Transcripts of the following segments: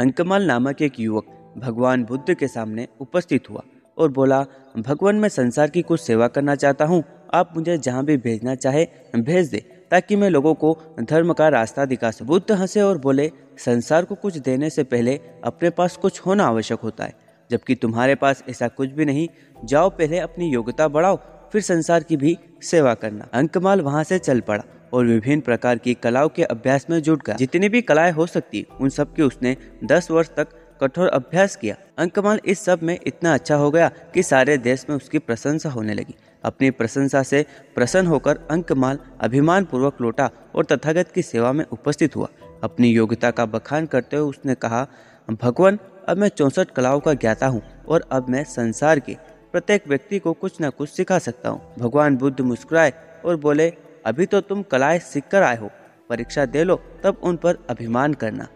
अंकमाल नामक एक युवक भगवान बुद्ध के सामने उपस्थित हुआ और बोला, भगवान, मैं संसार की कुछ सेवा करना चाहता हूँ आप मुझे जहाँ भी भेजना चाहे, भेज दे, ताकि मैं लोगों को धर्म का रास्ता दिखा सकूँ। बुद्ध हंसे और बोले, संसार को कुछ देने से पहले अपने पास कुछ होना आवश्यक होता है जबकि तुम्हारे पास ऐसा कुछ भी नहीं, जाओ पहले अपनी योग्यता बढ़ाओ फिर संसार की भी सेवा करना। अंकमाल वहाँ से चल पड़ा और विभिन्न प्रकार की कलाओं के अभ्यास में जुट गया। जितनी भी कलाएँ हो सकती, उन सब की उसने दस वर्ष तक कठोर अभ्यास किया। अंकमाल इस सब में इतना अच्छा हो गया कि सारे देश में उसकी प्रशंसा होने लगी। अपनी प्रशंसा से प्रसन्न होकर अंकमाल अभिमान पूर्वक लौटा और तथागत की सेवा में उपस्थित हुआ। अपनी योग्यता का बखान करते हुए उसने कहा, भगवान, अब मैं चौसठ कलाओं का ज्ञाता हूँ और अब मैं संसार के प्रत्येक व्यक्ति को कुछ न कुछ सिखा सकता हूँ। भगवान बुद्ध मुस्कुराए और बोले, अभी तो तुम कलाएँ सीख कर आए हो। परीक्षा दे लो, तब उन पर अभिमान करना।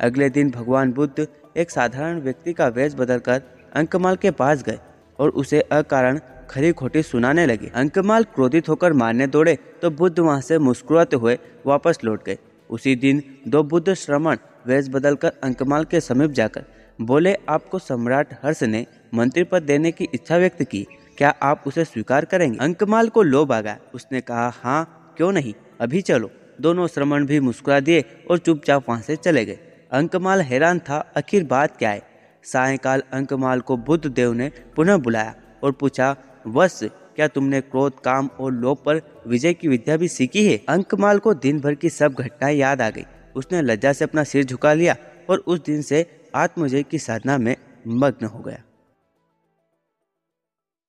अगले दिन भगवान बुद्ध एक साधारण व्यक्ति का वेश बदलकर अंकमाल के पास गए और उसे अकारण खरी खोटी सुनाने लगे। अंकमाल क्रोधित होकर मारने दौड़े तो बुद्ध वहाँ से मुस्कुराते हुए वापस लौट गए। उसी दिन दो बुद्ध श्रमण वेश बदलकर अंकमाल के समीप जाकर बोले, आपको सम्राट हर्ष ने मंत्री पद देने की इच्छा व्यक्त की। क्या आप उसे स्वीकार करेंगे? अंकमाल को लोभ आ गया उसने कहा हाँ क्यों नहीं? अभी चलो। दोनों श्रमण भी मुस्कुरा दिए और चुपचाप वहाँ से चले गए। अंकमाल हैरान था, आखिर बात क्या है? सायकाल अंकमाल को बुद्ध देव ने पुनः बुलाया और पूछा वश क्या तुमने क्रोध, काम और लोभ पर विजय की विद्या भी सीखी है? अंकमाल को दिन भर की सब घटनाएँ याद आ गई। उसने लज्जा से अपना सिर झुका लिया और उस दिन से आत्मजय की साधना में मग्न हो गया।